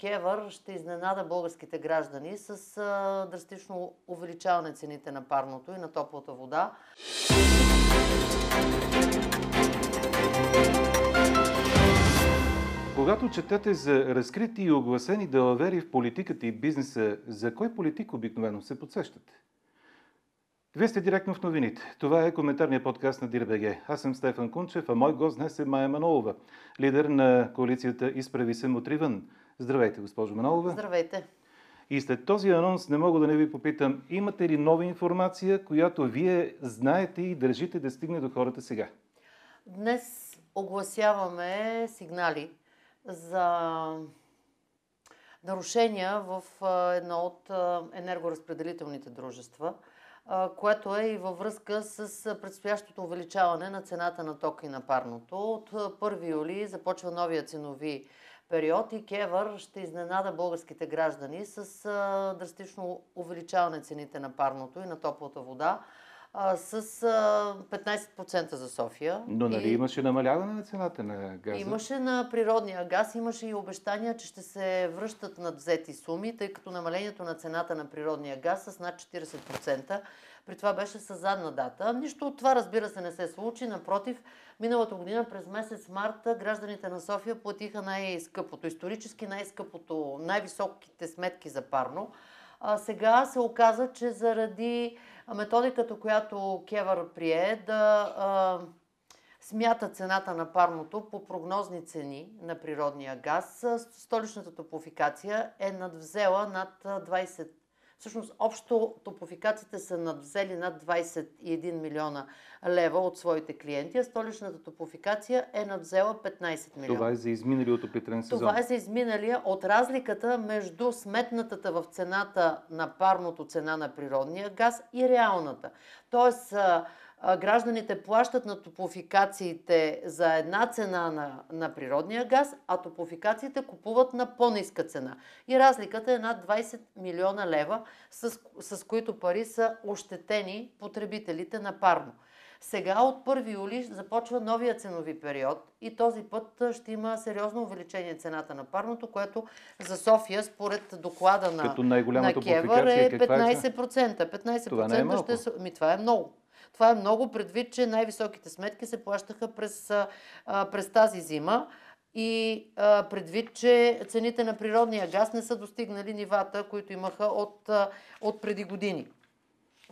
Кевър ще изненада българските граждани с а, драстично увеличаване цените на парното и на топлата вода. Когато четете за разкрити и огласени далавери в политиката и бизнеса, за кой политик обикновено се подсещате? Вие сте директно в новините. Това е коментарният подкаст на ДИРБГ. Аз съм Стефан Кунчев, а мой гост днес е Майя Манолова, лидер на коалицията Изправи се Мутривън. Здравейте, госпожо Манолова. Здравейте. И след този анонс не мога да не ви попитам, имате ли нова информация, която вие знаете и държите да стигне до хората сега? Днес огласяваме сигнали за нарушения в едно от енергоразпределителните дружества, което е и във връзка с предстоящото увеличаване на цената на тока и на парното. От 1 юли започва новия ценови период и Кевър ще изненада българските граждани с драстично увеличаване цените на парното и на топлата вода с а, 15% за София. Но нали и... имаше намаляване на цената на газа? Имаше на природния газ, имаше и обещания, че ще се връщат над взети суми, тъй като намалението на цената на природния газ с над 40%. При това беше с задна дата. Нищо от това, разбира се, не се случи. Напротив, миналата година през месец марта гражданите на София платиха най-скъпото, исторически най-скъпото, най-високите сметки за парно. А сега се оказа, че заради методиката, която Кевър прие да а, смята цената на парното по прогнозни цени на природния газ, столичната топофикация е надвзела над 20 Всъщност, общо топофикациите са надвзели над 21 милиона лева от своите клиенти, а столичната топофикация е надвзела 15 милиона. Това е за изминалия отоплителен сезон. Това е за изминалия от разликата между сметнатата в цената на парното цена на природния газ и реалната. Тоест, гражданите плащат на топофикациите за една цена на, на природния газ, а топофикациите купуват на по-ниска цена. И разликата е над 20 милиона лева, с, с които пари са ощетени потребителите на парно. Сега от 1 юли започва новия ценови период и този път ще има сериозно увеличение цената на парното, което за София според доклада на, на Кевър е 15%. Е 15% това не е ще Ми, това е много. Това е много предвид, че най-високите сметки се плащаха през, през тази зима и предвид, че цените на природния газ не са достигнали нивата, които имаха от, от преди години.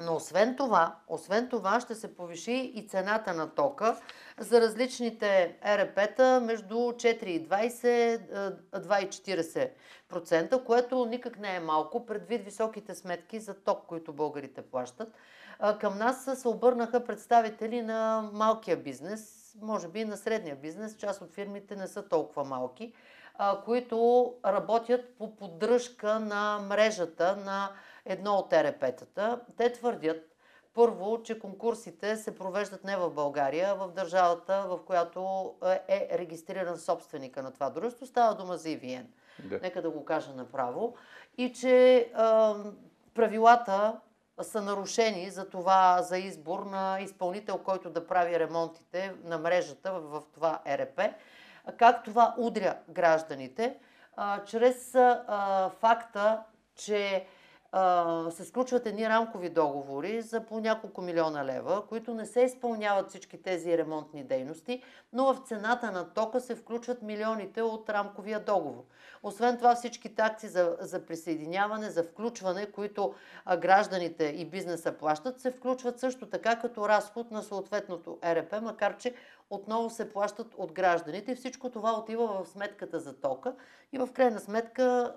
Но освен това, освен това ще се повиши и цената на тока за различните ЕРП-та между 4,20 2,40%, което никак не е малко, предвид високите сметки за ток, които българите плащат. Към нас се обърнаха представители на малкия бизнес, може би и на средния бизнес. Част от фирмите не са толкова малки, които работят по поддръжка на мрежата на едно от ЕРП-тата. Те твърдят, първо, че конкурсите се провеждат не в България, а в държавата, в която е регистриран собственика на това дружество. Става дума за ИВН. Да. Нека да го кажа направо. И че е, правилата са нарушени за това, за избор на изпълнител, който да прави ремонтите на мрежата в, това ЕРП. Как това удря гражданите? Чрез факта, че се сключват едни рамкови договори за по няколко милиона лева, които не се изпълняват всички тези ремонтни дейности, но в цената на тока се включват милионите от рамковия договор. Освен това всички такси за, за присъединяване, за включване, които а, гражданите и бизнеса плащат, се включват също така като разход на съответното ЕРП, макар че отново се плащат от гражданите и всичко това отива в сметката за тока и в крайна сметка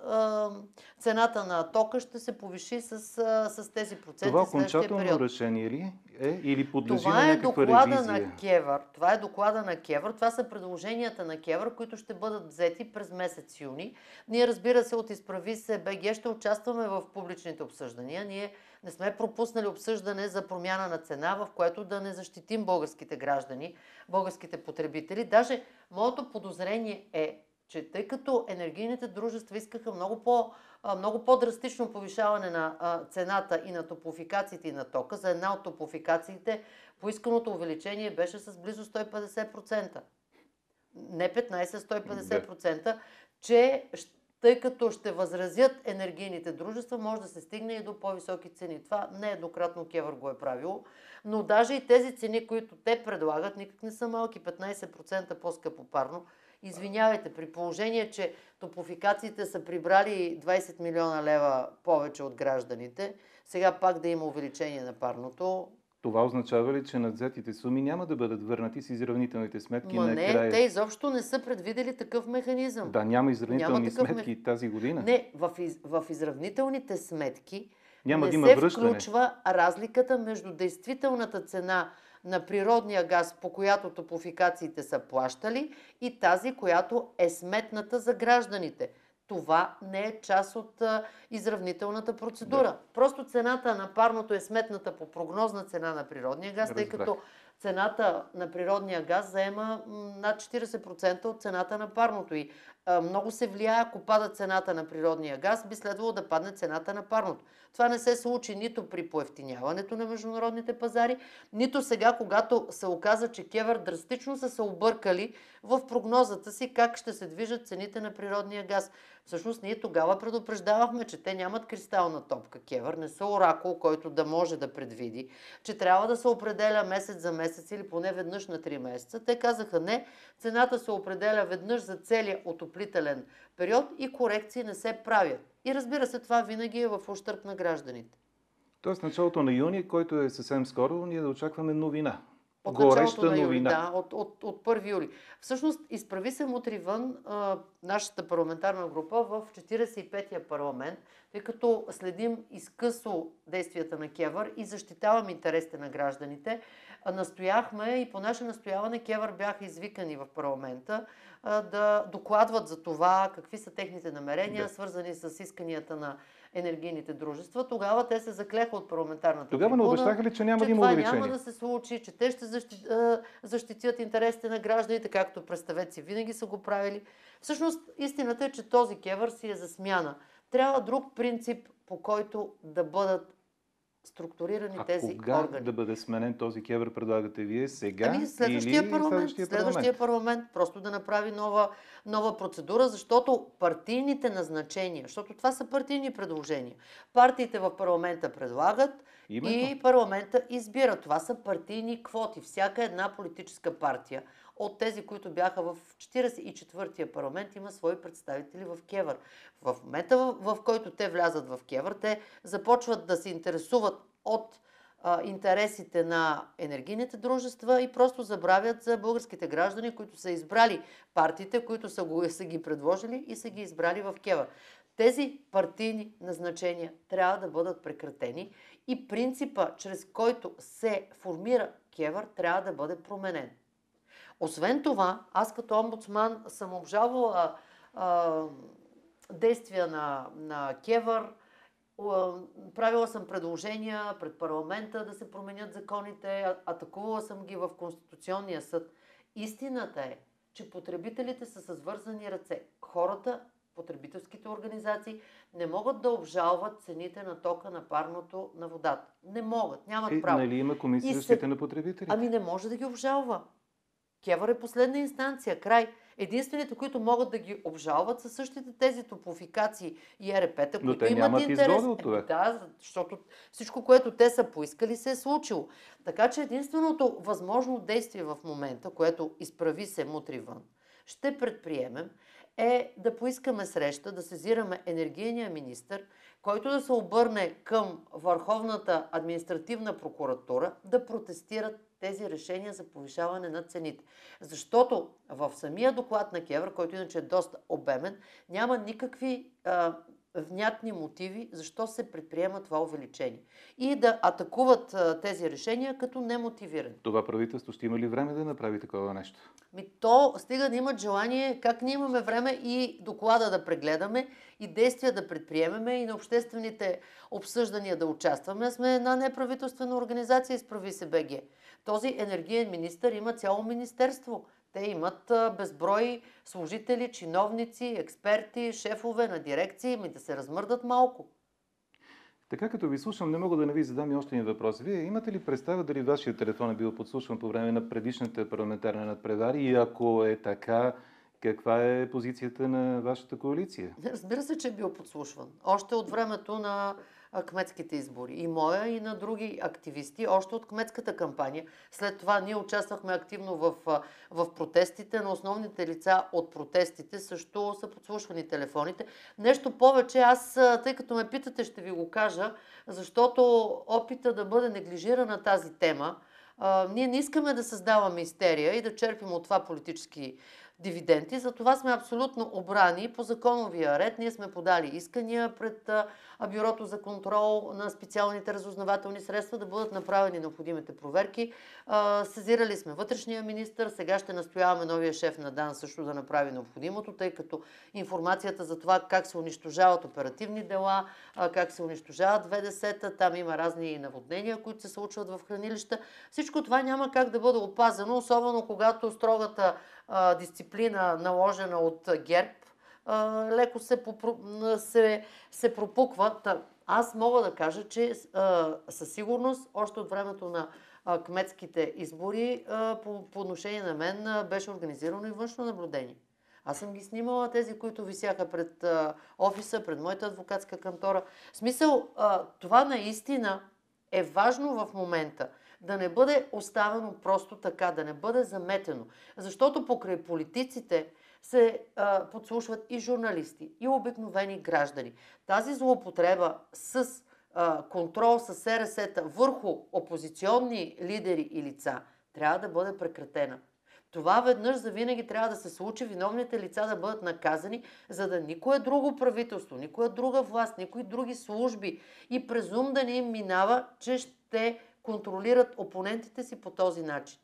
цената на тока ще се повиши с, с тези проценти Това окончателно решение ли е или подлежи това на е доклада ревизия? на Кевър. Това е доклада на Кевър. Това са предложенията на Кевър, които ще бъдат взети през месец юни. Ние, разбира се, от Изправи се БГ ще участваме в публичните обсъждания. Ние не сме пропуснали обсъждане за промяна на цена, в което да не защитим българските граждани, българските потребители. Даже моето подозрение е, че тъй като енергийните дружества искаха много по- много по-драстично повишаване на цената и на топофикациите и на тока. За една от топофикациите поисканото увеличение беше с близо 150%. Не 15, 150%, че тъй като ще възразят енергийните дружества, може да се стигне и до по-високи цени. Това нееднократно Кевър го е правило, но даже и тези цени, които те предлагат, никак не са малки, 15% по-скъпо парно. Извинявайте, при положение, че топофикациите са прибрали 20 милиона лева повече от гражданите, сега пак да има увеличение на парното, това означава ли, че надзетите суми няма да бъдат върнати с изравнителните сметки Ма на не, края? те изобщо не са предвидели такъв механизъм. Да, няма изравнителни Няма сметки тази година. Не, в, из, в изравнителните сметки няма не да има се връщане. включва разликата между действителната цена на природния газ, по която топофикациите са плащали, и тази, която е сметната за гражданите. Това не е част от а, изравнителната процедура. Да. Просто цената на парното е сметната по прогнозна цена на природния газ, тъй Разбрах. като цената на природния газ заема над 40% от цената на парното. И много се влияе, ако пада цената на природния газ, би следвало да падне цената на парното. Това не се случи нито при поевтиняването на международните пазари, нито сега, когато се оказа, че Кевър драстично са се объркали в прогнозата си как ще се движат цените на природния газ. Всъщност ние тогава предупреждавахме, че те нямат кристална топка Кевър, не са оракул, който да може да предвиди, че трябва да се определя месец за месец или поне веднъж на 3 месеца. Те казаха не, цената се определя веднъж за целия отоплителен период и корекции не се правят. И разбира се, това винаги е в ущърп на гражданите. Тоест началото на юни, който е съвсем скоро, ние да очакваме новина. От Гореща на юли, новина. да, от, от, от 1 юли. Всъщност, изправи се мутри вън а, нашата парламентарна група в 45-я парламент, тъй като следим изкъсо действията на Кевър и защитавам интересите на гражданите. А, настояхме и по наше настояване Кевър бяха извикани в парламента а, да докладват за това какви са техните намерения, Да. свързани с исканията на енергийните дружества. Тогава те се заклеха от парламентарната Тогава не трибуна обещаха ли, че няма да има това увеличение? няма да се случи, че те ще защи- а, защитят интересите на гражданите, както представеци винаги са го правили. Всъщност, истината е, че този кевър си е за смяна. Трябва друг принцип, по който да бъдат структурирани А тези кога органи. да бъде сменен този кевър, предлагате вие? Сега Ами следващия или парламент, следващия следващия парламент просто да направи нова, нова процедура, защото партийните назначения, защото това са партийни предложения. Партиите в парламента предлагат Именно. и парламента избира. Това са партийни квоти. Всяка една политическа партия от тези, които бяха в 44-я парламент, има свои представители в Кевър. В момента, в, в който те влязат в Кевър, те започват да се интересуват от а, интересите на енергийните дружества и просто забравят за българските граждани, които са избрали партиите, които са, го, са ги предложили и са ги избрали в Кевър. Тези партийни назначения трябва да бъдат прекратени и принципа, чрез който се формира Кевър, трябва да бъде променен. Освен това, аз като омбудсман съм обжалвала а, действия на, на Кевър, правила съм предложения пред парламента да се променят законите, а- атакувала съм ги в Конституционния съд. Истината е, че потребителите са с вързани ръце. Хората, потребителските организации не могат да обжалват цените на тока, на парното, на водата. Не могат, нямат Е, право. нали има комисия за се- защита на потребителите? Ами не може да ги обжалва. Кевър е последна инстанция, край. Единствените, които могат да ги обжалват, са същите тези топофикации и ЕРП-та, Но които имат интерес. от това. Еми Да, защото всичко, което те са поискали, се е случило. Така че единственото възможно действие в момента, което изправи се мутри вън, ще предприемем, е да поискаме среща, да сезираме енергийния министр, който да се обърне към Върховната административна прокуратура да протестират тези решения за повишаване на цените. Защото в самия доклад на Кевър, който иначе е доста обемен, няма никакви а, внятни мотиви защо се предприема това увеличение. И да атакуват а, тези решения като немотивирани. Това правителство ще има ли време да направи такова нещо? Ми то стига да имат желание, как ние имаме време и доклада да прегледаме, и действия да предприемеме, и на обществените обсъждания да участваме. Сме една неправителствена организация, изправи се БГ. Този енергиен министр има цяло министерство. Те имат безброй служители, чиновници, експерти, шефове на дирекции, ми да се размърдат малко. Така като ви слушам, не мога да не ви задам и още един въпрос. Вие имате ли представа дали вашия телефон е бил подслушван по време на предишната парламентарна надпревари и ако е така, Каква е позицията на вашата коалиция? Разбира се, че е бил подслушван. Още от времето на кметските избори. И моя, и на други активисти, още от кметската кампания. След това ние участвахме активно в, в протестите. На основните лица от протестите също са подслушвани телефоните. Нещо повече, аз, тъй като ме питате, ще ви го кажа, защото опита да бъде неглижирана тази тема, ние не искаме да създаваме истерия и да черпим от това политически дивиденти. Затова сме абсолютно обрани по законовия ред. Ние сме подали искания пред Бюрото за контрол на специалните разузнавателни средства да бъдат направени необходимите проверки. Сезирали сме вътрешния министр, сега ще настояваме новия шеф на ДАН също да направи необходимото, тъй като информацията за това как се унищожават оперативни дела, как се унищожават ВДС-та, там има разни наводнения, които се случват в хранилища. Всичко това няма как да бъде опазено, особено когато строгата дисциплина, наложена от ГЕРБ, леко се, се, се пропуква. Аз мога да кажа, че със сигурност, още от времето на кметските избори, по, по отношение на мен беше организирано и външно наблюдение. Аз съм ги снимала тези, които висяха пред офиса, пред моята адвокатска кантора. В смисъл, това наистина е важно в момента да не бъде оставено просто така, да не бъде заметено. Защото покрай политиците се а, подслушват и журналисти, и обикновени граждани. Тази злоупотреба с а, контрол с СРС-та върху опозиционни лидери и лица трябва да бъде прекратена. Това веднъж за винаги трябва да се случи, виновните лица да бъдат наказани, за да никое друго правителство, никоя друга власт, никои други служби и презум да не им минава, че ще контролират опонентите си по този начин.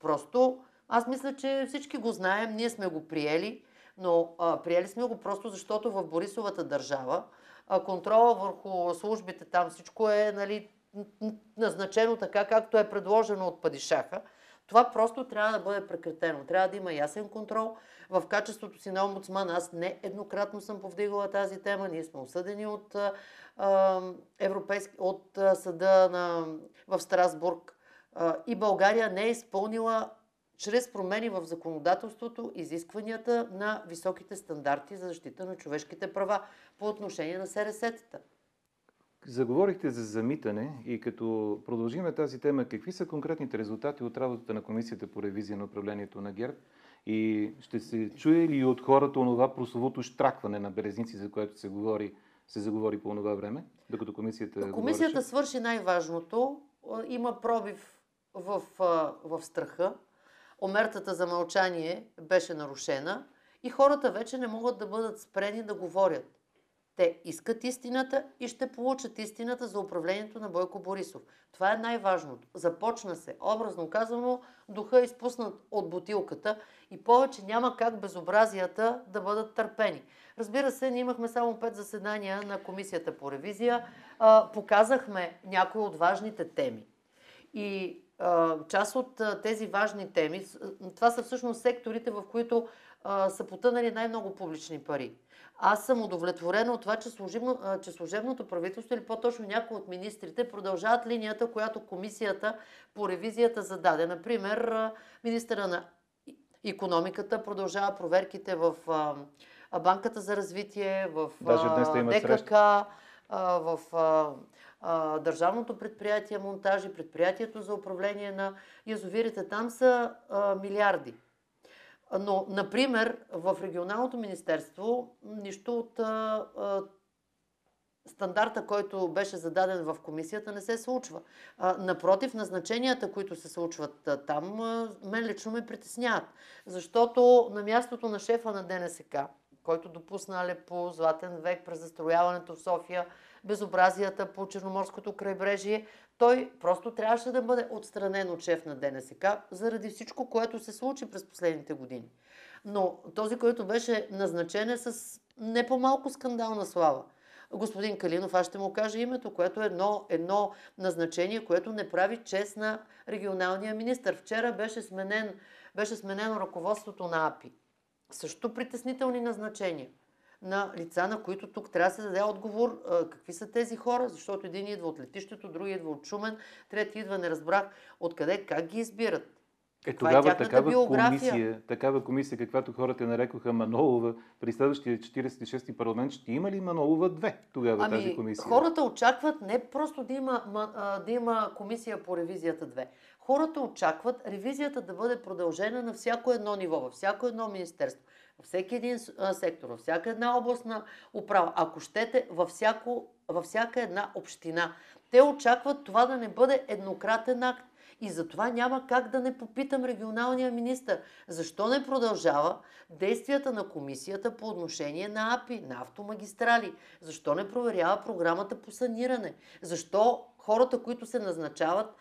Просто аз мисля, че всички го знаем, ние сме го приели, но а, приели сме го просто защото в Борисовата държава а, контрола върху службите там всичко е нали, назначено така, както е предложено от падишаха. Това просто трябва да бъде прекратено. Трябва да има ясен контрол. В качеството си на омбудсман аз не еднократно съм повдигала тази тема. Ние сме осъдени от, европейски, от съда на, в Страсбург. И България не е изпълнила чрез промени в законодателството изискванията на високите стандарти за защита на човешките права по отношение на СРС-тата. Заговорихте за замитане и като продължиме тази тема, какви са конкретните резултати от работата на Комисията по ревизия на управлението на ГЕРБ и ще се чуе ли от хората онова прословото штракване на березници, за което се говори, се заговори по това време, докато комисията Комисията говореше? свърши най-важното. Има пробив в, в страха, омертата за мълчание беше нарушена и хората вече не могат да бъдат спрени да говорят. Те искат истината и ще получат истината за управлението на Бойко Борисов. Това е най-важното. Започна се, образно казано, духа е изпуснат от бутилката и повече няма как безобразията да бъдат търпени. Разбира се, ние имахме само пет заседания на Комисията по ревизия. показахме някои от важните теми. И част от тези важни теми, това са всъщност секторите, в които са потънали най-много публични пари. Аз съм удовлетворена от това, че, служебно, че служебното правителство или по-точно някои от министрите продължават линията, която комисията по ревизията зададе. Например, министъра на економиката продължава проверките в Банката за развитие, в ДКК, в Държавното предприятие монтажи, предприятието за управление на язовирите. Там са милиарди. Но, например, в регионалното министерство нищо от а, а, стандарта, който беше зададен в комисията, не се случва. А, напротив, назначенията, които се случват а, там, а, мен лично ме притесняват. Защото на мястото на шефа на ДНСК, който допусна Алепо, Златен век, през застрояването в София, безобразията по Черноморското крайбрежие. Той просто трябваше да бъде отстранен от шеф на ДНСК заради всичко, което се случи през последните години. Но този, който беше назначен е с не по-малко скандална слава. Господин Калинов, аз ще му кажа името, което е едно, едно назначение, което не прави чест на регионалния министр. Вчера беше, сменен, беше сменено ръководството на АПИ. Също притеснителни назначения на лица, на които тук трябва да се даде отговор какви са тези хора, защото един идва от летището, другия идва от Шумен, трети идва, не разбрах откъде, как ги избират. Е, Каква е тогава тяхната такава биография? комисия, такава комисия, каквато хората нарекоха Манолова, при следващия 46-ти парламент, ще има ли Манолова 2 тогава тази Ами, комисия? хората очакват не просто да има, да има комисия по ревизията 2. Хората очакват ревизията да бъде продължена на всяко едно ниво, във всяко едно министерство, всеки един сектор, във всяка една областна управа, ако щете, във, всяко, във всяка една община. Те очакват това да не бъде еднократен акт. И затова няма как да не попитам регионалния министр, защо не продължава действията на комисията по отношение на АПИ, на автомагистрали, защо не проверява програмата по саниране, защо хората, които се назначават,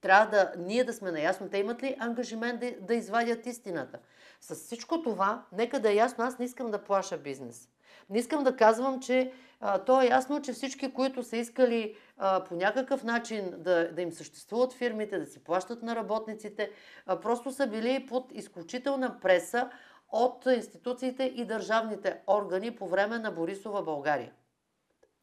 трябва да ние да сме наясно, те имат ли ангажимент да, да извадят истината. С всичко това, нека да е ясно, аз не искам да плаша бизнес. Не искам да казвам, че а, то е ясно, че всички, които са искали а, по някакъв начин да, да им съществуват фирмите, да си плащат на работниците, а, просто са били под изключителна преса от институциите и държавните органи по време на Борисова България.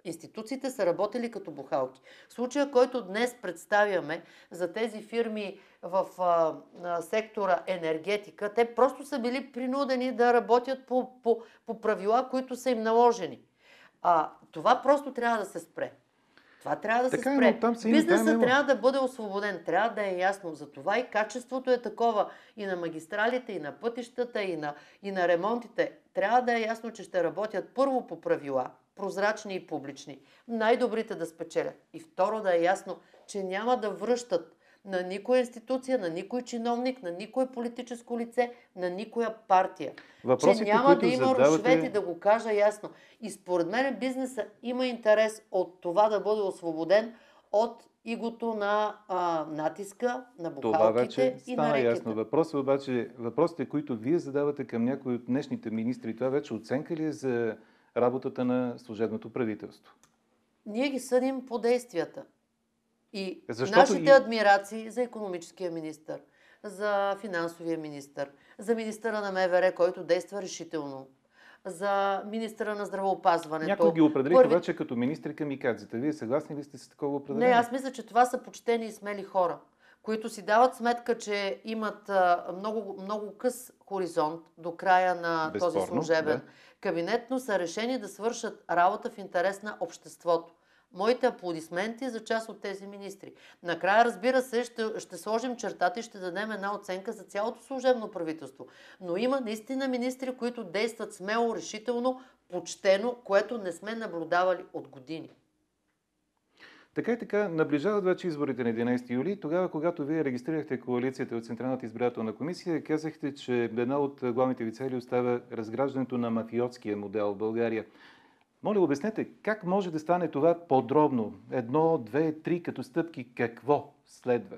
Институциите са работили като бухалки. Случая, който днес представяме за тези фирми в а, а, сектора енергетика, те просто са били принудени да работят по, по, по правила, които са им наложени. А, това просто трябва да се спре. Това трябва да Така се е, спре. там са и там Бизнесът има. трябва да бъде освободен, трябва да е ясно. За това и качеството е такова и на магистралите, и на пътищата, и на, и на ремонтите. Трябва да е ясно, че ще работят първо по правила, прозрачни и публични. Най-добрите да спечелят. И второ да е ясно, че няма да връщат на никоя институция, на никой чиновник, на никое политическо лице, на никоя партия. Въпросите, че няма да има задавате- рушвети, да го кажа ясно. И според мен бизнеса има интерес от това да бъде освободен от игото на а, натиска, на Това бухалките вече и на стана рекета. ясно. Въпросът обаче, въпросите, които вие задавате към някои от днешните министри, това вече оценка ли е за работата на служебното правителство? Ние ги съдим по действията. И Защото нашите и- адмирации за економическия министр, за финансовия министр, за министъра на МВР, който действа решително, за министъра на здравеопазването. Някой ги определиха Първи- вече като министри камикадзите. Вие съгласни ли сте с такова Не, определение? аз мисля, че това са почтени и смели хора, които си дават сметка, че имат много, много къс хоризонт до края на този Безспорно, служебен да. Кабинет, но са решени да свършат работа в интерес на обществото. Моите аплодисменти за част от тези министри. Накрая, разбира се, ще, ще сложим чертата и ще дадем една оценка за цялото служебно правителство. Но има наистина министри, които действат смело, решително, почтено, което не сме наблюдавали от години. Така и така, наближават вече изборите на 11 юли. Тогава, когато вие регистрирахте коалицията от Централната избирателна комисия, казахте, че една от главните ви цели остава разграждането на мафиотския модел в България. Моля, обяснете, как може да стане това подробно? Едно, две, три като стъпки, какво следва?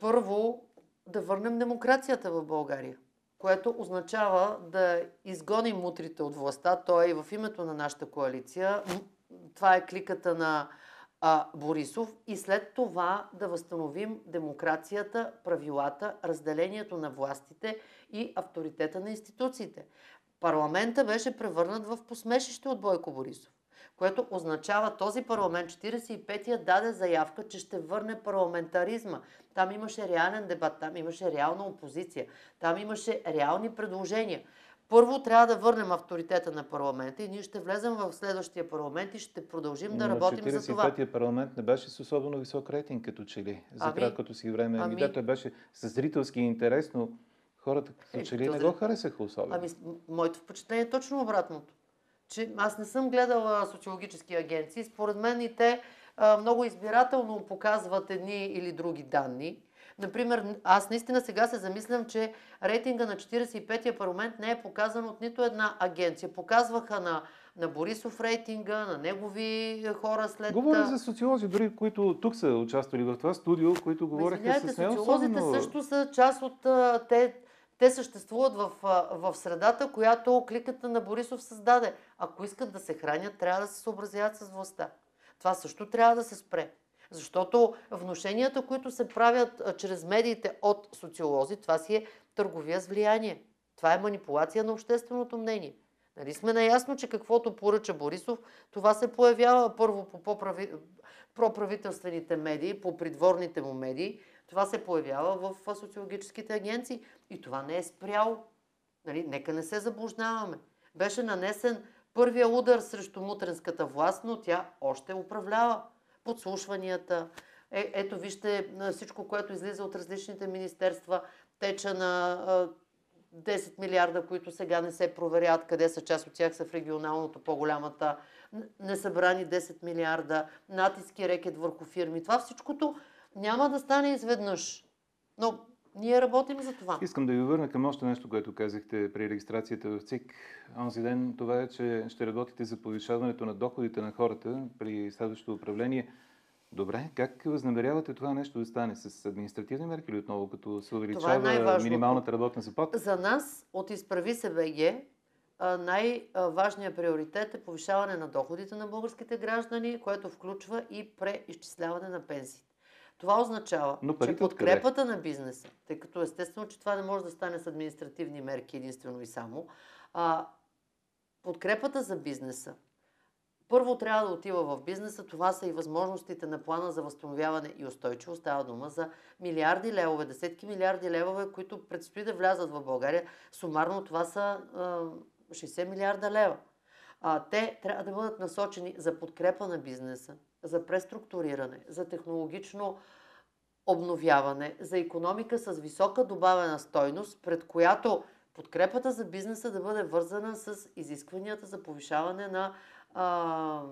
Първо, да върнем демокрацията в България, което означава да изгоним мутрите от властта. То е и в името на нашата коалиция. Това е кликата на а, Борисов. И след това да възстановим демокрацията, правилата, разделението на властите и авторитета на институциите. Парламента беше превърнат в посмешище от Бойко Борисов което означава този парламент, 45-я, даде заявка, че ще върне парламентаризма. Там имаше реален дебат, там имаше реална опозиция, там имаше реални предложения. Първо трябва да върнем авторитета на парламента и ние ще влезем в следващия парламент и ще продължим да Но работим за това. 45-я парламент не беше с особено висок рейтинг, като че ли, за Ами, краткото си време. Ами, ами. да, той беше с зрителски интерес, но хората като Е, че ли не го харесаха особено. Ами, моето впечатление е точно обратното. Че аз не съм гледала социологически агенции. Според мен и те а, много избирателно показват едни или други данни. Например, аз наистина сега се замислям, че рейтинга на 45-я парламент не е показан от нито една агенция. Показваха на, на Борисов рейтинга, на негови хора след... Говоря за социолози, дори които тук са участвали в това студио, които Ма, говореха с нея социолозите особено... също са част от... Те, те съществуват в, в средата, която кликата на Борисов създаде. Ако искат да се хранят, трябва да се съобразяват с властта. Това също трябва да се спре. Защото вношенията, които се правят чрез медиите от социолози, това си е търговия с влияние. Това е манипулация на общественото мнение. Нали сме наясно, че каквото поръча Борисов, това се появява първо по проправителствените медии, по придворните му медии, Това се появява в социологическите агенции и това не е спряло. Нали? Нека не се заблуждаваме. Беше нанесен първия удар срещу мутренската власт, но тя още управлява. Подслушванията. Е, ето вижте всичко, което излиза от различните министерства, теча на 10 милиарда, които сега не се проверяват, къде са част от тях са в регионалното по-голямата, несъбрани 10 милиарда, натиски рекет върху фирми. Това всичкото няма да стане изведнъж. Но ние работим за това. Искам да ви върна към още нещо, което казахте при регистрацията в ЦИК. Онзи ден това е, че ще работите за повишаването на доходите на хората при следващото управление. Добре, как възнамерявате това нещо да стане? С административни мерки или отново, като се увеличава е минималната работна заплата? За нас от Изправи се БГ най-важният приоритет е повишаване на доходите на българските граждани, което включва и преизчисляване на пенсиите. Това означава, Но че подкрепата на бизнеса, тъй като естествено, че това не може да стане с административни мерки единствено и само, а, подкрепата за бизнеса първо трябва да отива в бизнеса. Това са и възможностите на плана за възстановяване и устойчивост. Става дума за милиарди левове, десетки милиарди левове, които предстои да влязат в България. Сумарно това са 60 милиарда лева. А, те трябва да бъдат насочени за подкрепа на бизнеса, за преструктуриране, за технологично обновяване, за економика с висока добавена стойност, пред която подкрепата за бизнеса да бъде вързана с изискванията за повишаване на а,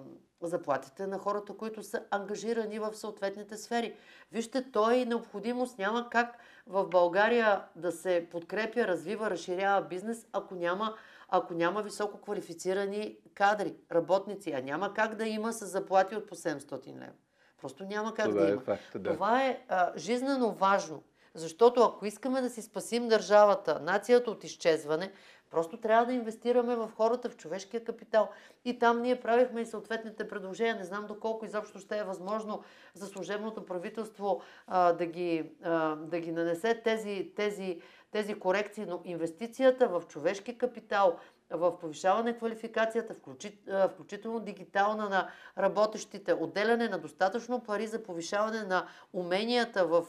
заплатите на хората, които са ангажирани в съответните сфери. Вижте, той необходимост няма как в България да се подкрепя, развива, разширява бизнес, ако няма, ако няма високо квалифицирани кадри, работници, а няма как да има с заплати от по 700 лева. Просто няма как Това да е има. Факт, да. Това е а, жизнено важно. Защото ако искаме да си спасим държавата, нацията от изчезване, Просто трябва да инвестираме в хората, в човешкия капитал. И там ние правихме и съответните предложения. Не знам доколко изобщо ще е възможно за служебното правителство а, да, ги, а, да ги нанесе тези, тези, тези корекции, но инвестицията в човешки капитал, в повишаване квалификацията, включително дигитална на работещите, отделяне на достатъчно пари за повишаване на уменията в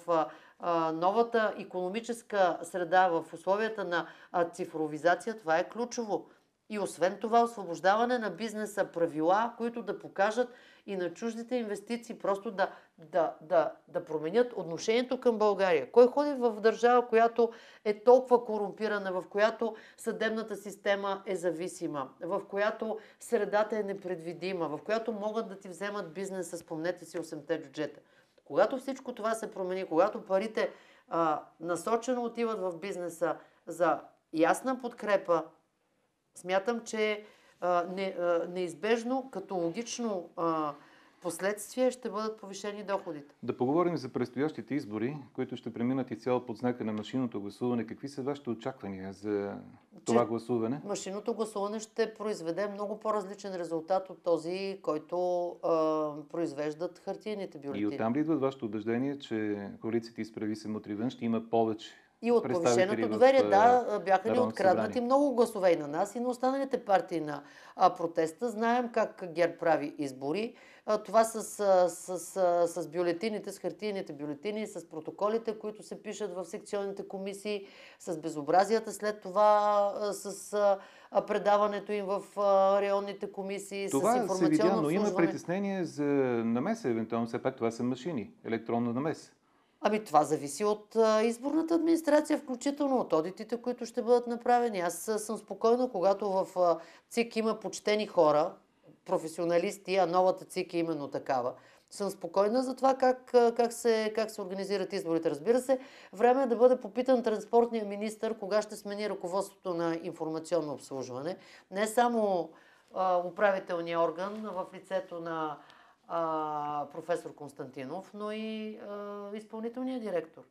новата економическа среда, в условията на цифровизация, това е ключово. И освен това, освобождаване на бизнеса, правила, които да покажат и на чуждите инвестиции, просто да, да, да, да променят отношението към България. Кой ходи в държава, която е толкова корумпирана, в която съдебната система е зависима, в която средата е непредвидима, в която могат да ти вземат бизнеса, спомнете си 8-те бюджета. Когато всичко това се промени, когато парите а, насочено отиват в бизнеса за ясна подкрепа, смятам, че не, неизбежно, като логично последствие ще бъдат повишени доходите. Да поговорим за предстоящите избори, които ще преминат и цяло под знака на машинното гласуване. Какви са вашите очаквания за това че гласуване? Машинното гласуване ще произведе много по-различен резултат от този, който а, произвеждат хартиените бюлетини. И оттам ли идват вашето убеждение, че коалицията изправи се мутри ще има повече и от повишеното доверие, да, бяха ни откраднати много гласове и на нас, и на останалите партии на а, протеста. Знаем как Гер прави избори. А, това с, с, с, с бюлетините, с хартийните бюлетини, с протоколите, които се пишат в секционните комисии, с безобразията след това, а, с а, предаването им в а, районните комисии, това с информационно се видя, но има притеснение за намеса, евентуално все пак това са машини, електронна намеса. Ами това зависи от изборната администрация, включително от одитите, които ще бъдат направени. Аз съм спокойна, когато в ЦИК има почтени хора, професионалисти, а новата ЦИК е именно такава. Съм спокойна за това как, как, се, как се организират изборите. Разбира се, време е да бъде попитан транспортния министр кога ще смени ръководството на информационно обслужване. Не само управителния орган в лицето на а, професор Константинов, но и а, изпълнителният директор.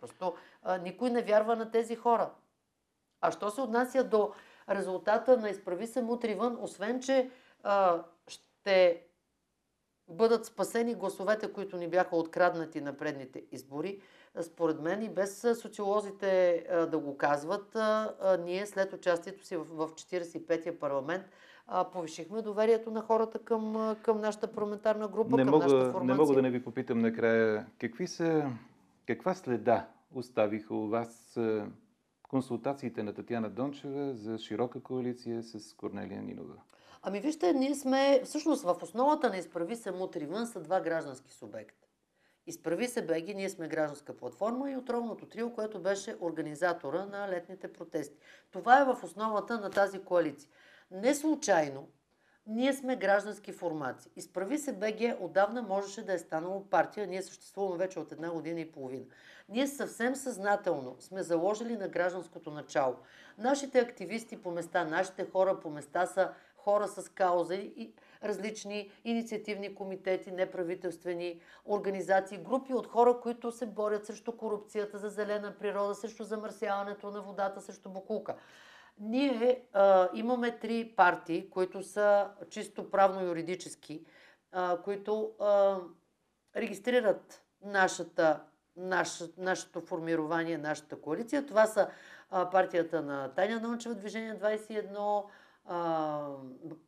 Просто а, никой не вярва на тези хора. А що се отнася до резултата на изправи се мутри вън, освен че а, ще бъдат спасени гласовете, които ни бяха откраднати на предните избори, според мен и без социолозите а, да го казват, а, а, ние след участието си в, в 45-я парламент а, повишихме доверието на хората към, към нашата парламентарна група, не към мога, нашата формация. Не мога да не ви попитам накрая, какви са Каква следа оставиха у вас консултациите на Татьяна Дончева за широка коалиция с Корнелия Нинова? Ами вижте, ние сме, всъщност в основата на Изправи се мутри вън са два граждански субекта. Изправи се Беги, ние сме гражданска платформа и отровното трио, което беше организатора на летните протести. Това е в основата на тази коалиция. Не случайно, ние сме граждански формации. Изправи се БГ отдавна можеше да е станало партия. Ние съществуваме вече от една година и половина. Ние съвсем съзнателно сме заложили на гражданското начало. Нашите активисти по места, нашите хора по места са хора с кауза и различни инициативни комитети, неправителствени организации, групи от хора, които се борят срещу корупцията, за зелена природа, срещу замърсяването на водата, срещу букулка. Ние а, имаме три партии, които са чисто правно-юридически, а, които а, регистрират нашата, наша, нашето формирование, нашата коалиция. Това са а, партията на Таня Нончева, Движение 21, а,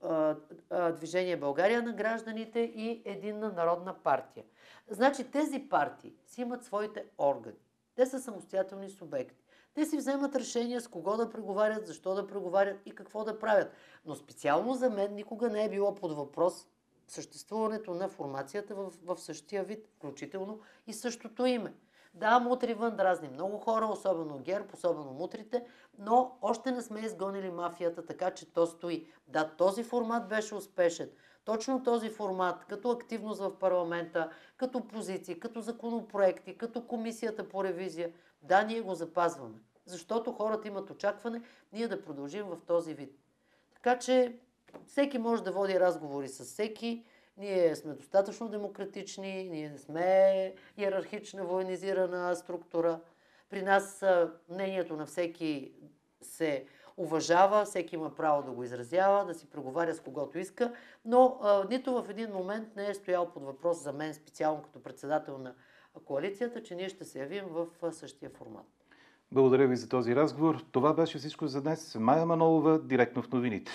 а, а, Движение България на гражданите и Единна народна партия. Значи тези партии си имат своите органи. Те са самостоятелни субекти. Те си вземат решения с кого да преговарят, защо да преговарят и какво да правят. Но специално за мен никога не е било под въпрос съществуването на формацията в, в същия вид, включително и същото име. Да, мутри вън дразни много хора, особено герб, особено мутрите, но още не сме изгонили мафията, така че то стои. Да, този формат беше успешен. Точно този формат, като активност в парламента, като позиции, като законопроекти, като комисията по ревизия, да, ние го запазваме. Защото хората имат очакване ние да продължим в този вид. Така че всеки може да води разговори с всеки. Ние сме достатъчно демократични, ние не сме иерархична военизирана структура. При нас мнението на всеки се уважава, всеки има право да го изразява, да си преговаря с когото иска, но а, нито в един момент не е стоял под въпрос за мен специално като председател на коалицията, че ние ще се явим в същия формат. Благодаря ви за този разговор. Това беше всичко за днес. Майя Манолова, директно в новините.